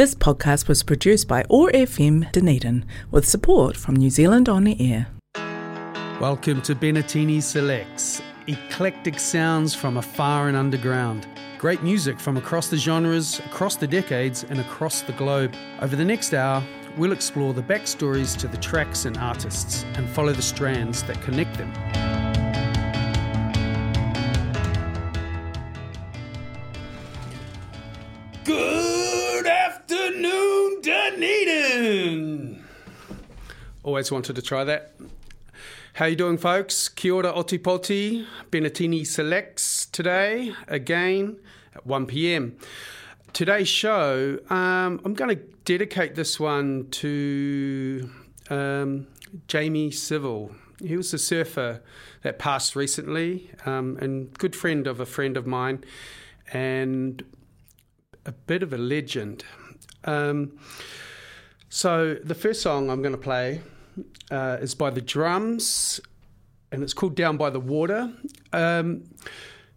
This podcast was produced by OAR FM Dunedin with support from New Zealand On Air. Welcome to Bennettini Selects, eclectic sounds from afar and underground. Great music from across the genres, across the decades, and across the globe. Over the next hour, we'll explore the backstories to the tracks and artists and follow the strands that connect them. Always wanted to try that. How you doing, folks? Kia ora Otepoti, Bennettini Selects today, again at 1 p.m. Today's show, um, I'm going to dedicate this one to um, Jamie Civil. He was a surfer that passed recently um, and good friend of a friend of mine and a bit of a legend. Um, so the first song I'm going to play uh, is by the Drums, and it's called Down by the Water. Um,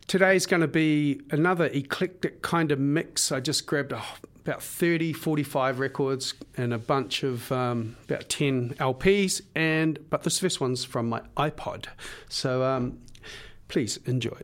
today's going to be another eclectic kind of mix. I just grabbed a, about 30, 45 records and a bunch of um, about 10 LPs, and but this first one's from my iPod. So um, please enjoy.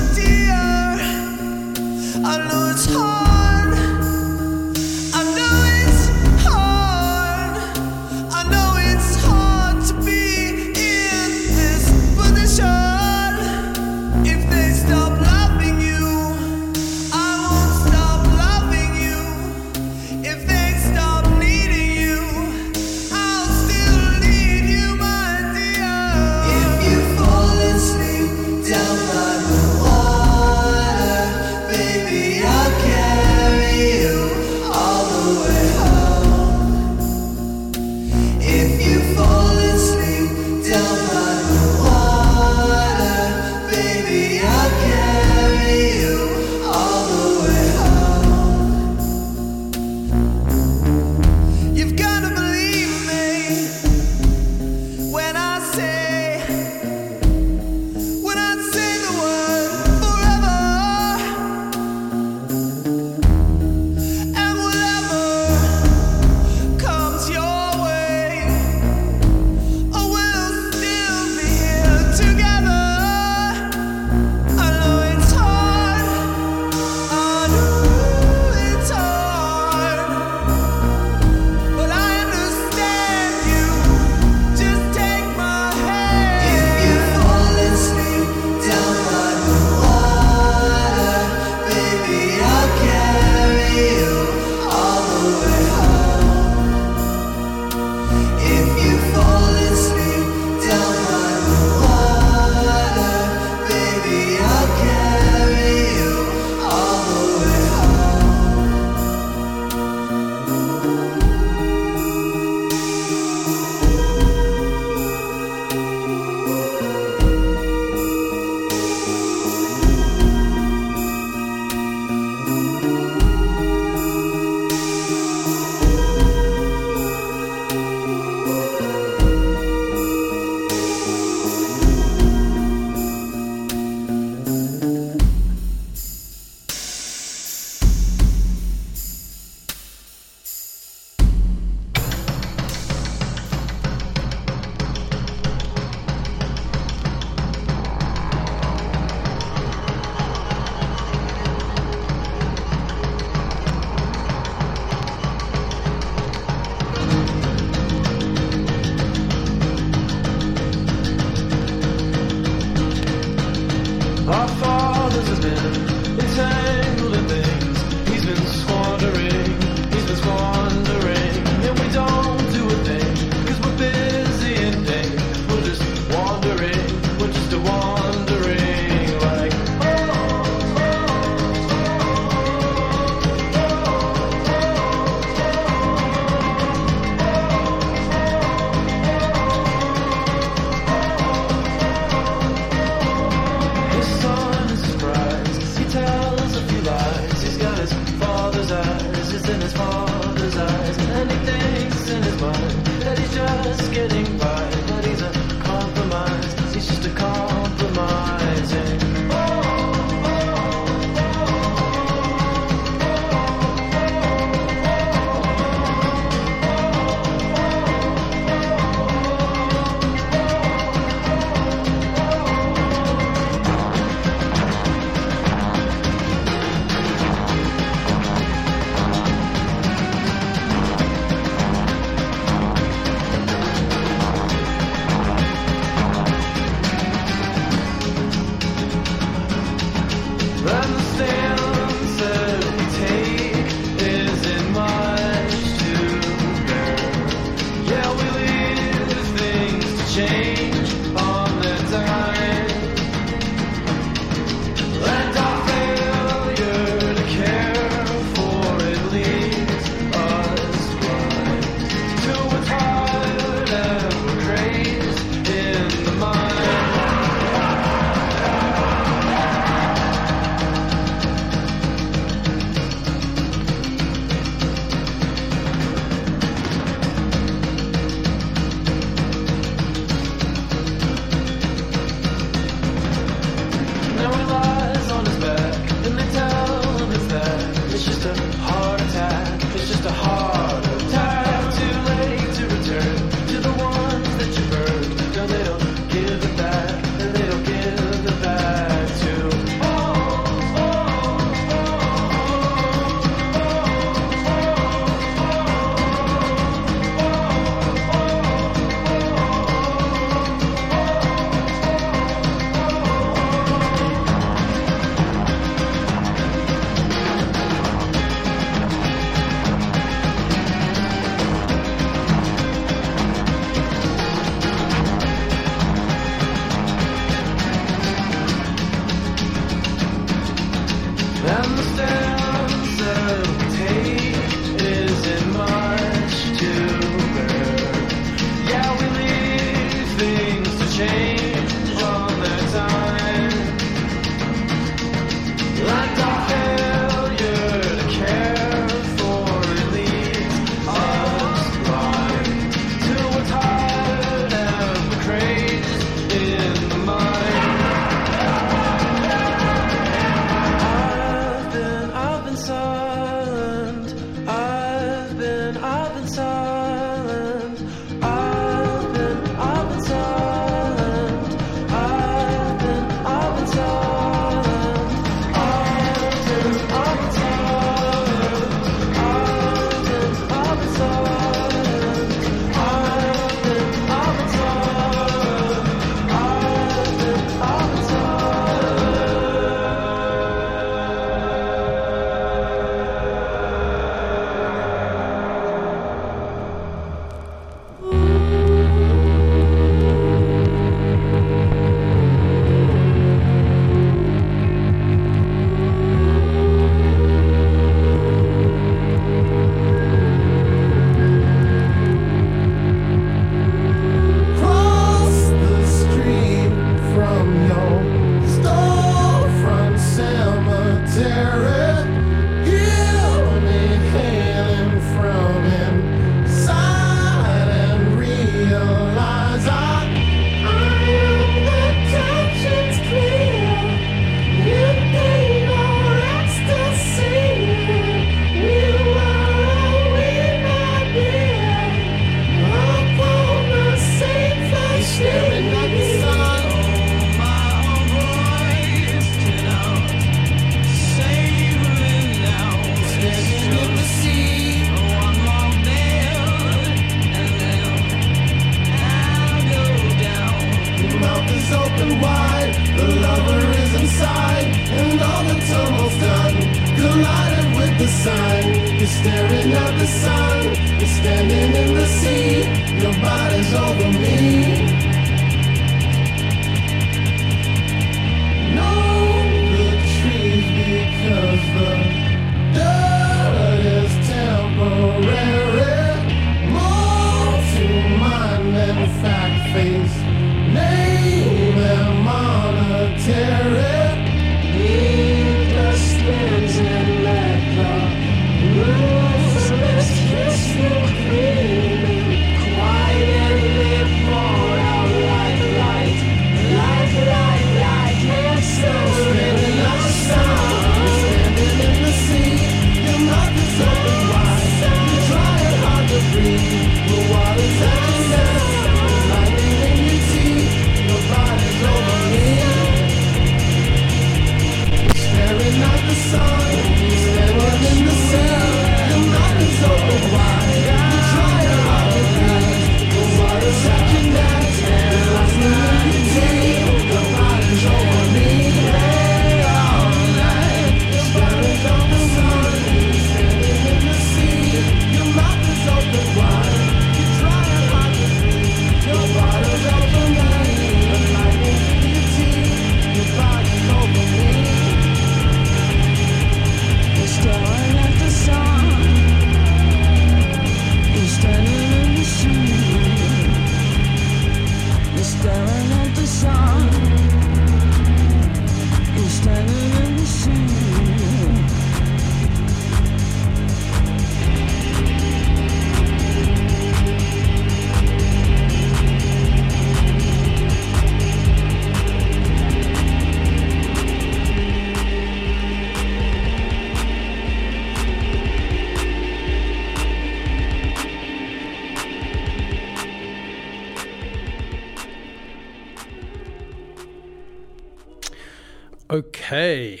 Okay.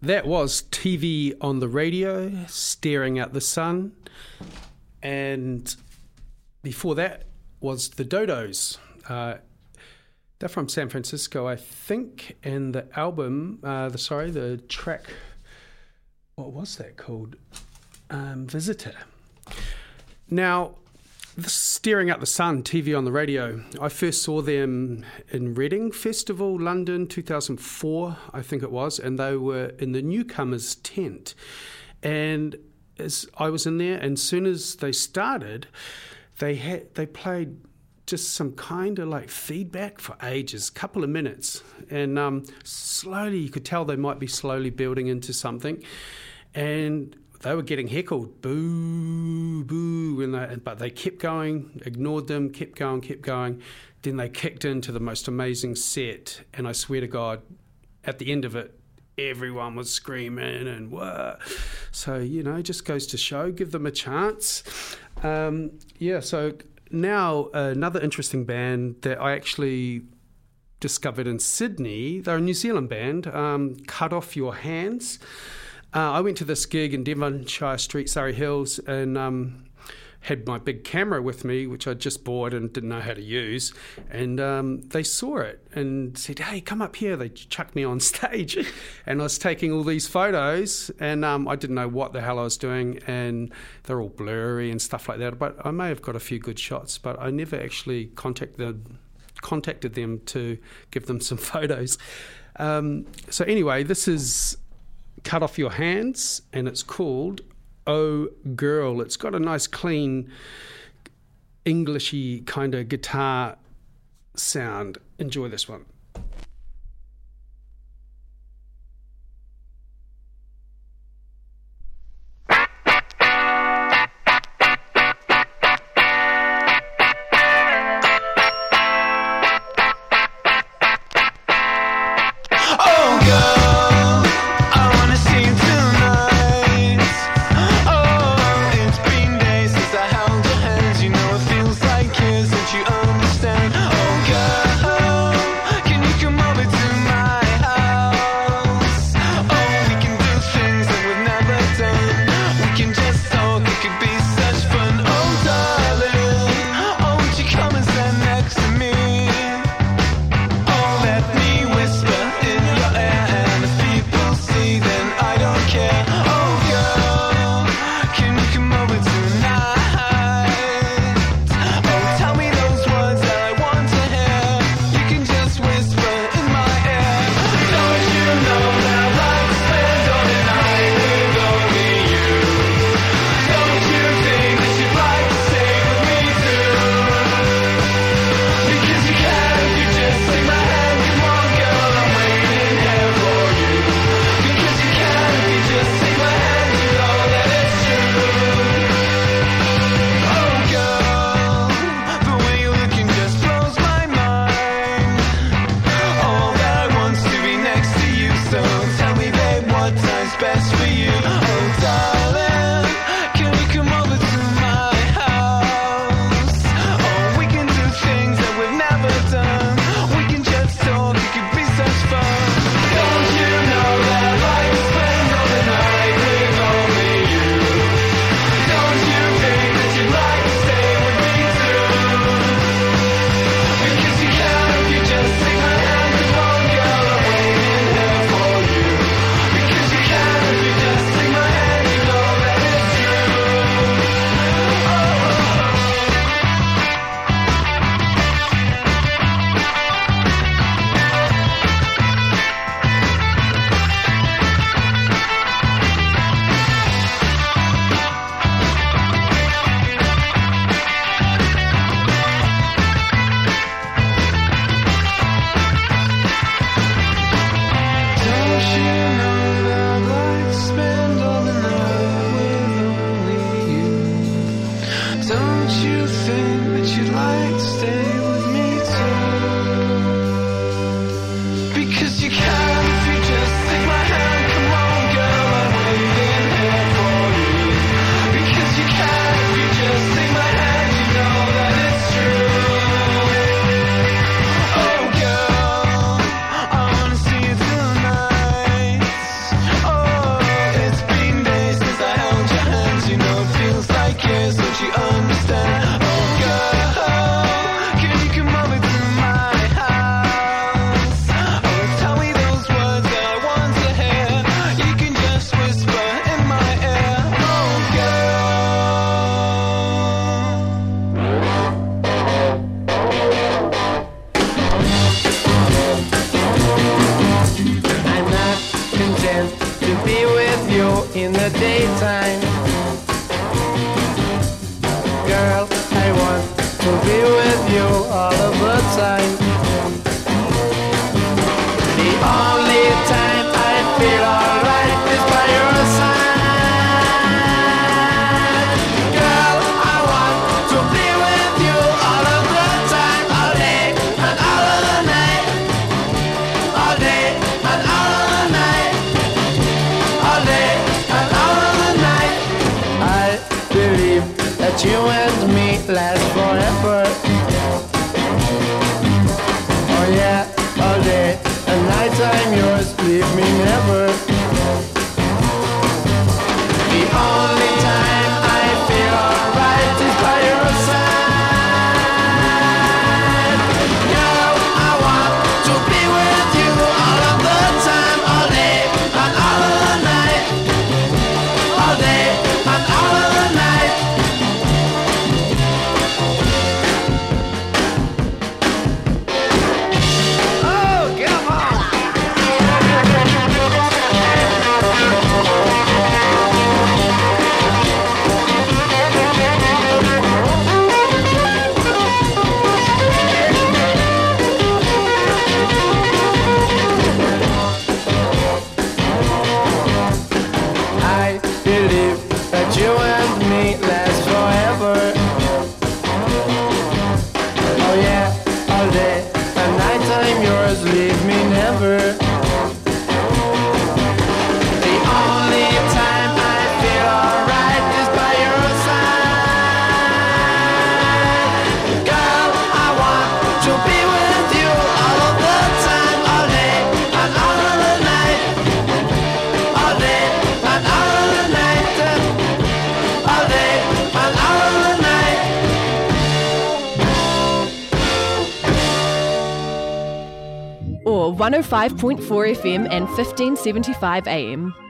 That was TV on the radio, staring at the sun. And before that was the Dodos. Uh, they're from San Francisco, I think. And the album, uh, the sorry, the track, what was that called? Um, Visitor. Now, Staring at the Sun, TV on the radio. I first saw them in Reading Festival, London, 2004, I think it was, and they were in the newcomers tent. And as I was in there, and soon as they started, they had they played just some kind of like feedback for ages, couple of minutes, and um, slowly you could tell they might be slowly building into something, and they were getting heckled, boo, boo, and they, but they kept going, ignored them, kept going, kept going. Then they kicked into the most amazing set, and I swear to God, at the end of it, everyone was screaming and what. So you know, just goes to show, give them a chance. Um, yeah, so now another interesting band that I actually discovered in Sydney. They're a New Zealand band. Um, Cut off your hands. Uh, I went to this gig in Devonshire Street, Surry Hills, and um, had my big camera with me, which I just bought and didn't know how to use. And um, they saw it and said, "Hey, come up here." They chucked me on stage, and I was taking all these photos, and um, I didn't know what the hell I was doing, and they're all blurry and stuff like that. But I may have got a few good shots, but I never actually contacted them, contacted them to give them some photos. Um, so anyway, this is cut off your hands, and it's called Oh Girl. It's got a nice, clean, Englishy kind of guitar sound. Enjoy this one. 105.4 FM and 1575 AM.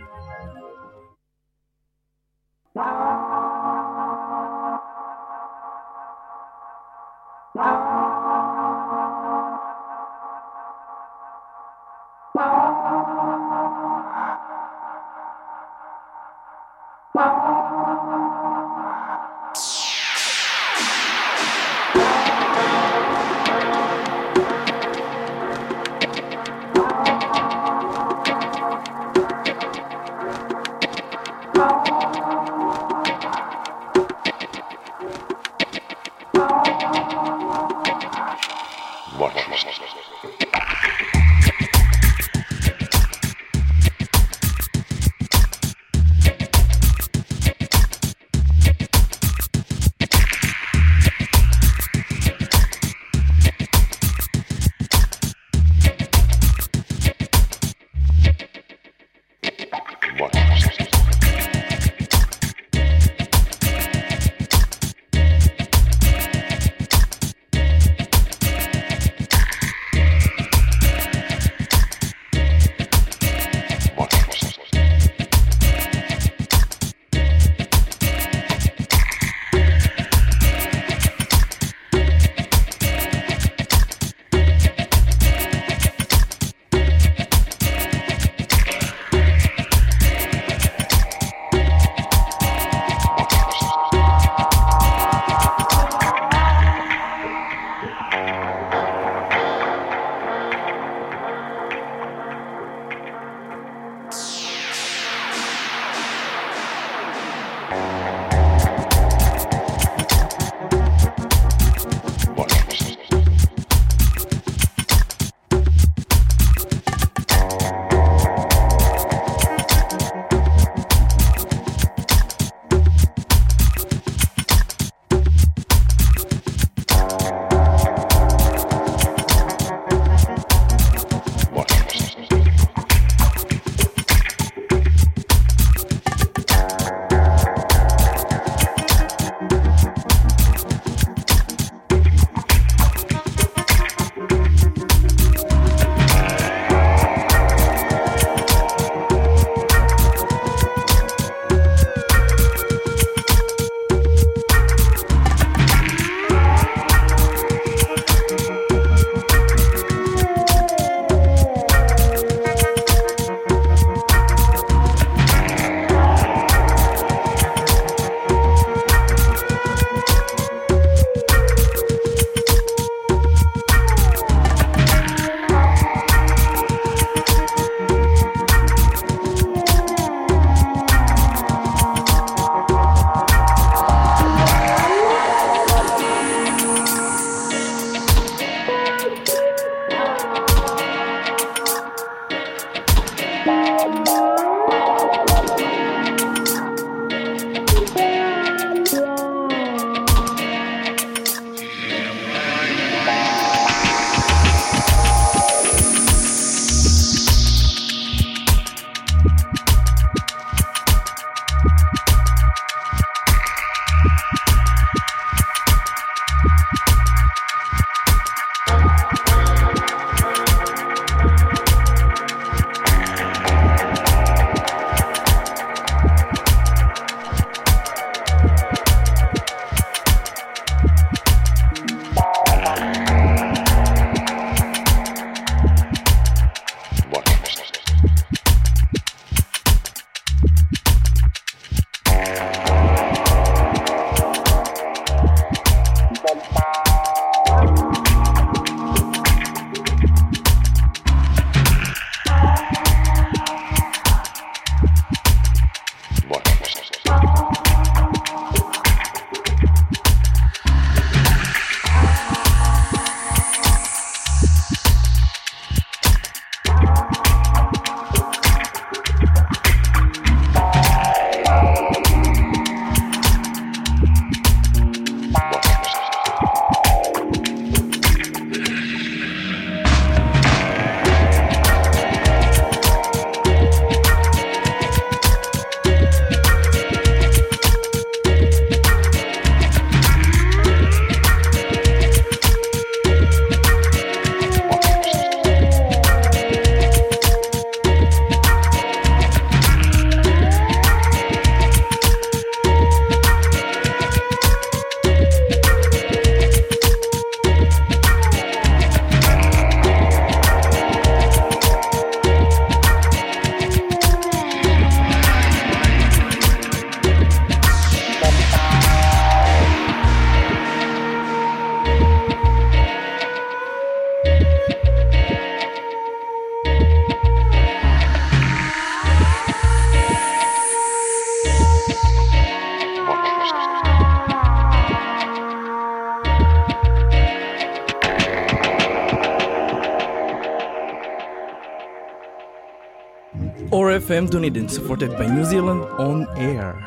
FM, Tunedin, supported by New Zealand On Air.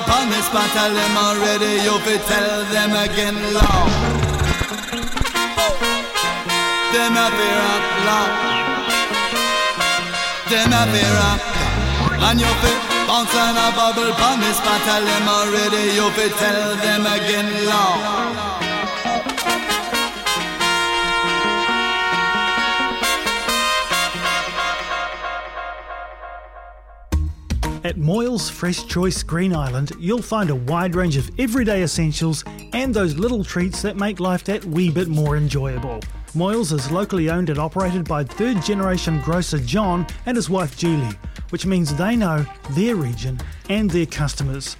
all pon the spot, them already, you fi tell them again, law. Them a fi rock, law. Them a fi rock, and you fi bounce on a bubble pon this battle, them already, you fi tell them again, law. At Moyle's Fresh Choice Green Island, you'll find a wide range of everyday essentials and those little treats that make life that wee bit more enjoyable. Moyle's is locally owned and operated by third generation grocer John and his wife Julie, which means they know their region and their customers.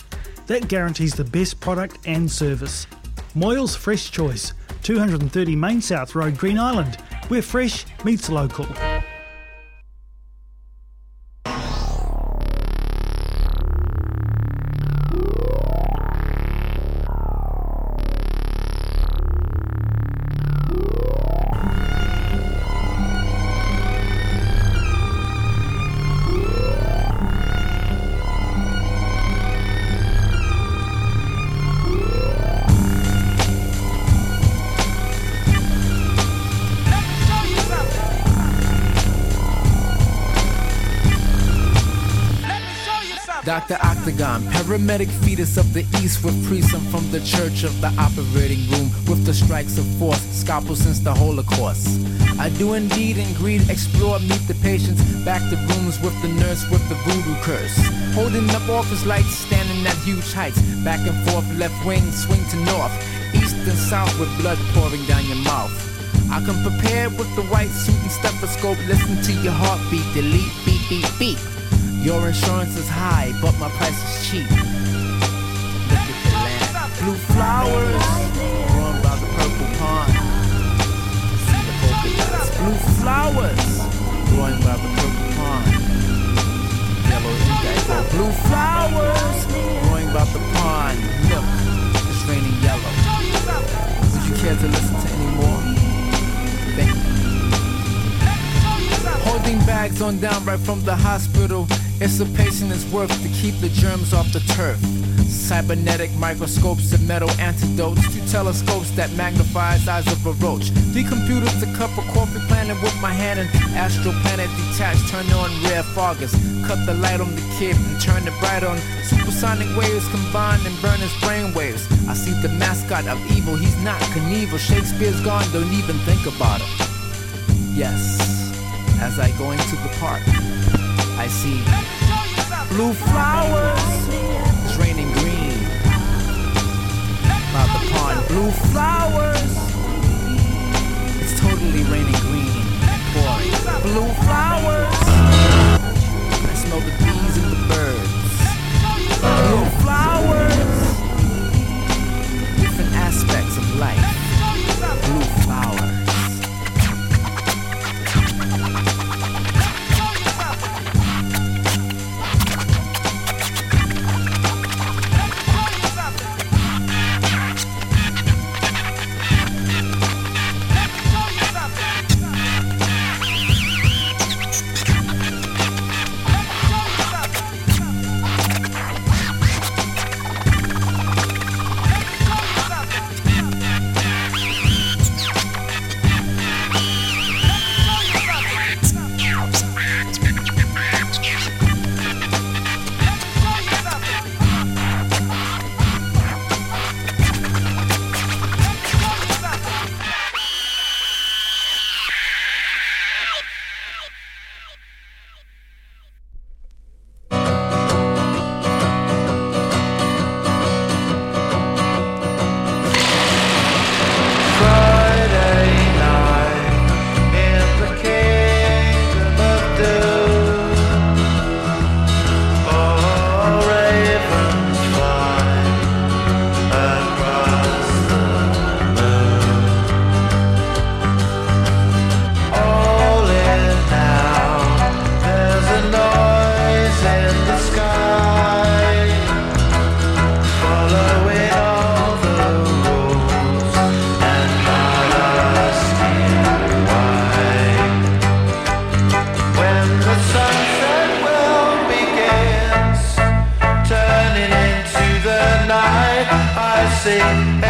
That guarantees the best product and service. Moyle's Fresh Choice, 230 Main South Road, Green Island, where fresh meets local. Dr. Octagon, paramedic fetus of the east with precinct from the church of the operating room with the strikes of force, scalpel since the Holocaust. I do indeed and greed, explore, meet the patients, back the rooms with the nurse with the voodoo curse. Holding up office lights, standing at huge heights, back and forth, left wing, swing to north, east and south with blood pouring down your mouth. I come prepared with the white suit and stethoscope, listen to your heartbeat, delete, beep, beep, beep. Your insurance is high, but my price is cheap. Look at the land. Blue flowers, growing by the purple pond. See the polka. Blue flowers, growing by the purple pond. Yellow indigo. Blue flowers, growing by the pond. Look, it's raining yellow. Would you care to listen to Holding bags on down right from the hospital. It's a patient is worth to keep the germs off the turf. Cybernetic microscopes and metal antidotes. Two telescopes that magnifies eyes of a roach. Three computers, a cup of coffee planted with my hand and astral planet detached. Turn on rare foggers. Cut the light on the kid and turn it bright on. Supersonic waves combined and burn his brain waves. I see the mascot of evil. He's not Knievel. Shakespeare's gone. Don't even think about him. Yes as I go into the park. I see blue flowers, it's raining green. By the pond, blue flowers, it's totally raining green pouring. Blue flowers, I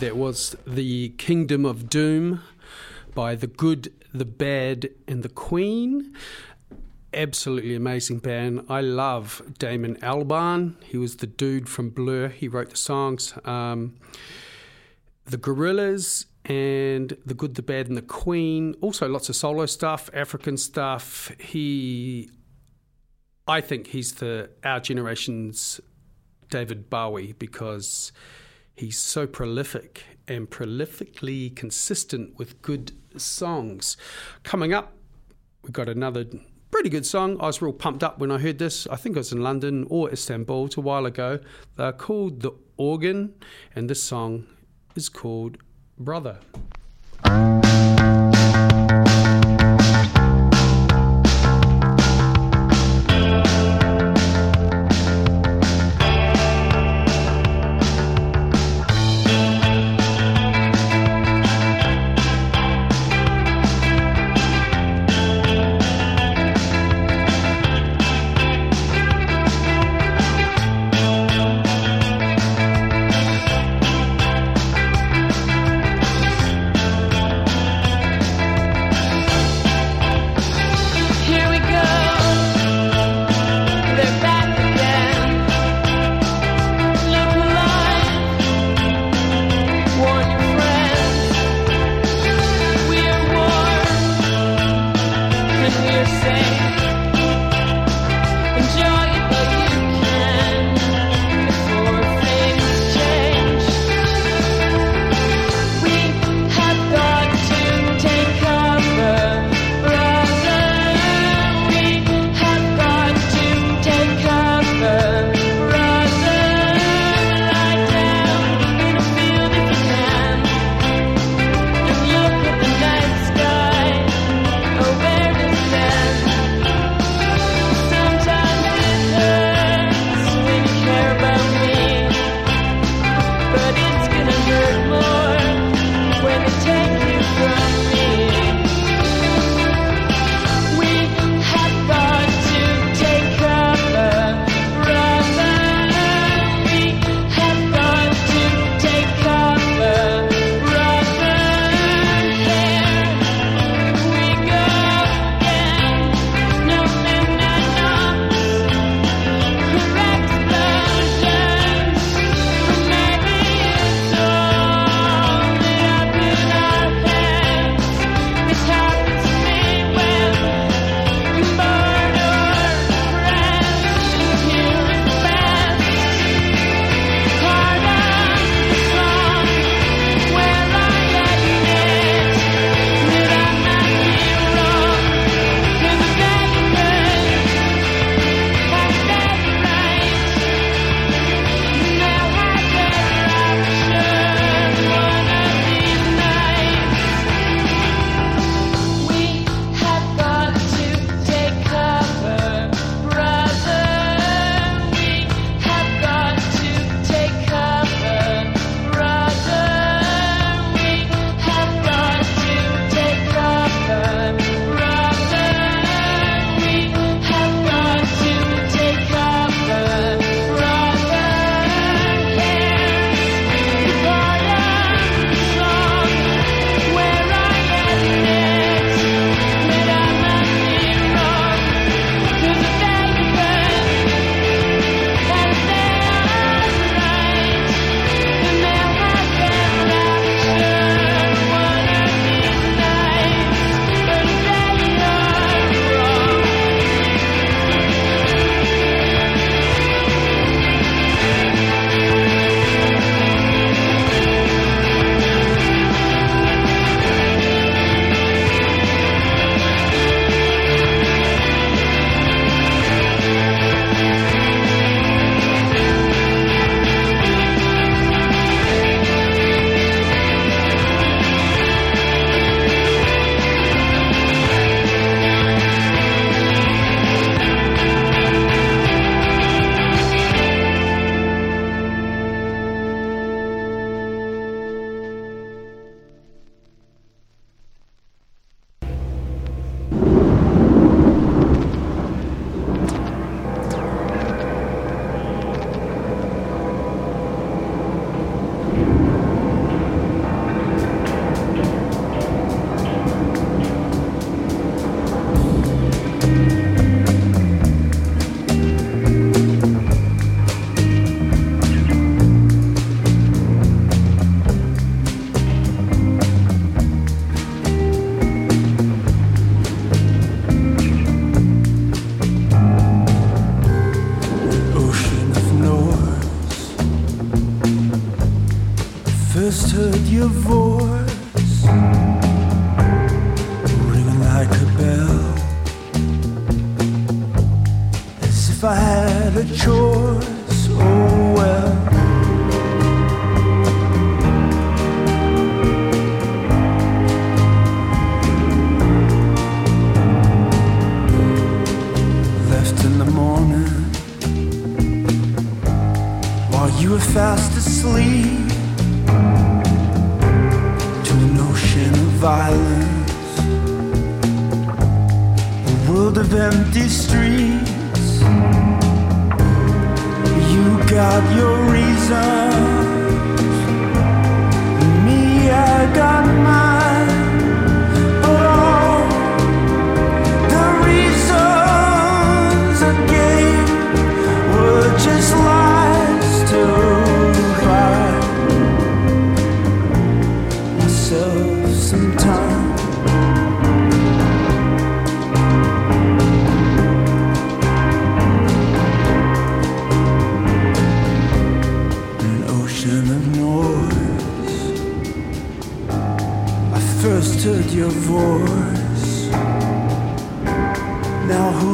That was The Kingdom of Doom by The Good, The Bad, and The Queen. Absolutely amazing band. I love Damon Albarn. He was the dude from Blur. He wrote the songs. Um, the Gorillaz and The Good, The Bad, and The Queen. Also, lots of solo stuff, African stuff. He, I think he's the our generation's David Bowie because he's so prolific and prolifically consistent with good songs. Coming up, we've got another pretty good song. I was real pumped up when I heard this. I think it was in London or Istanbul a while ago. They're called The Organ, and this song is called. Brother when you're.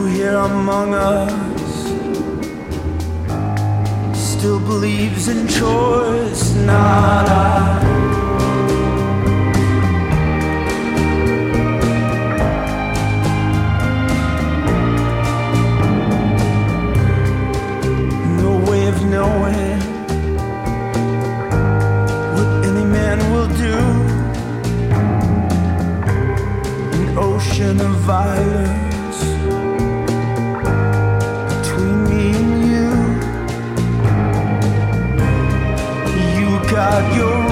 here among us still believes in choice, not I. knowing what any man will do. An ocean of violence. about your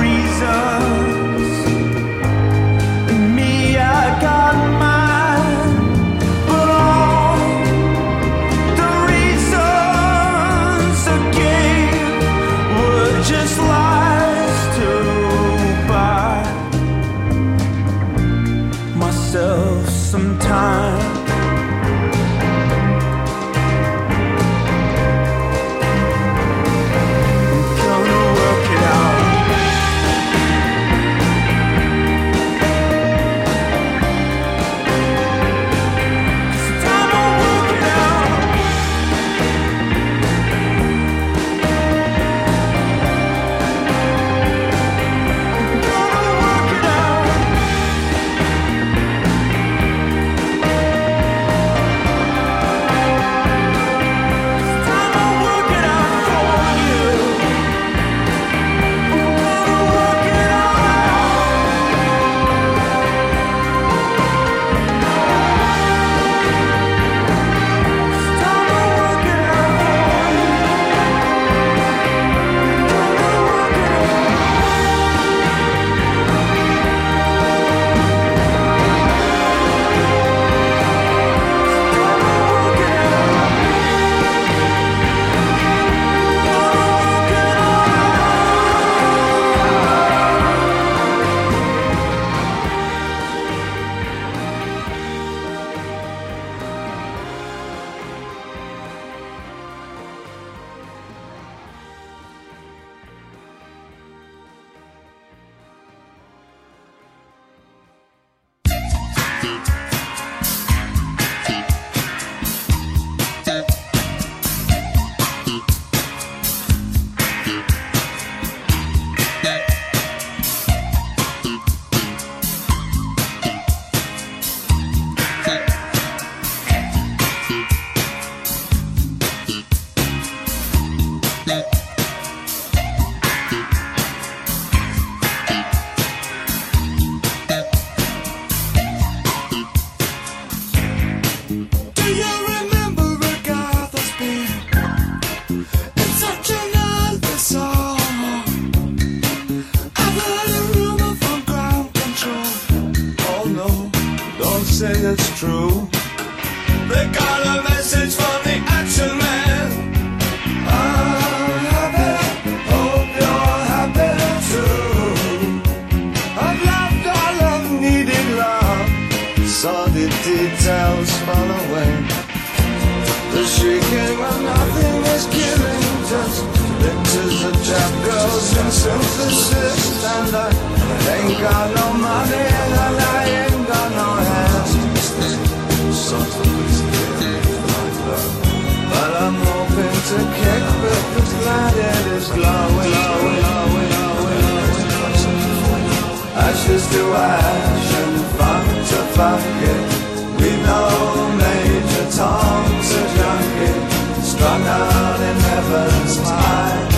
shaking when nothing is killing dust. Pictures of trap girls in synthesis, and I ain't got no money and I ain't got no hands. Something's killing my love, but I'm hoping to kick with the planet is glowing. Ashes to ash and funk to funk, It, we know Major Tom strung out in heaven's high,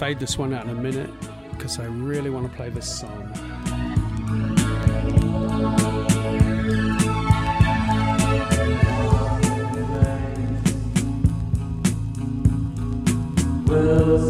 fade this one out in a minute because I really want to play this song. Will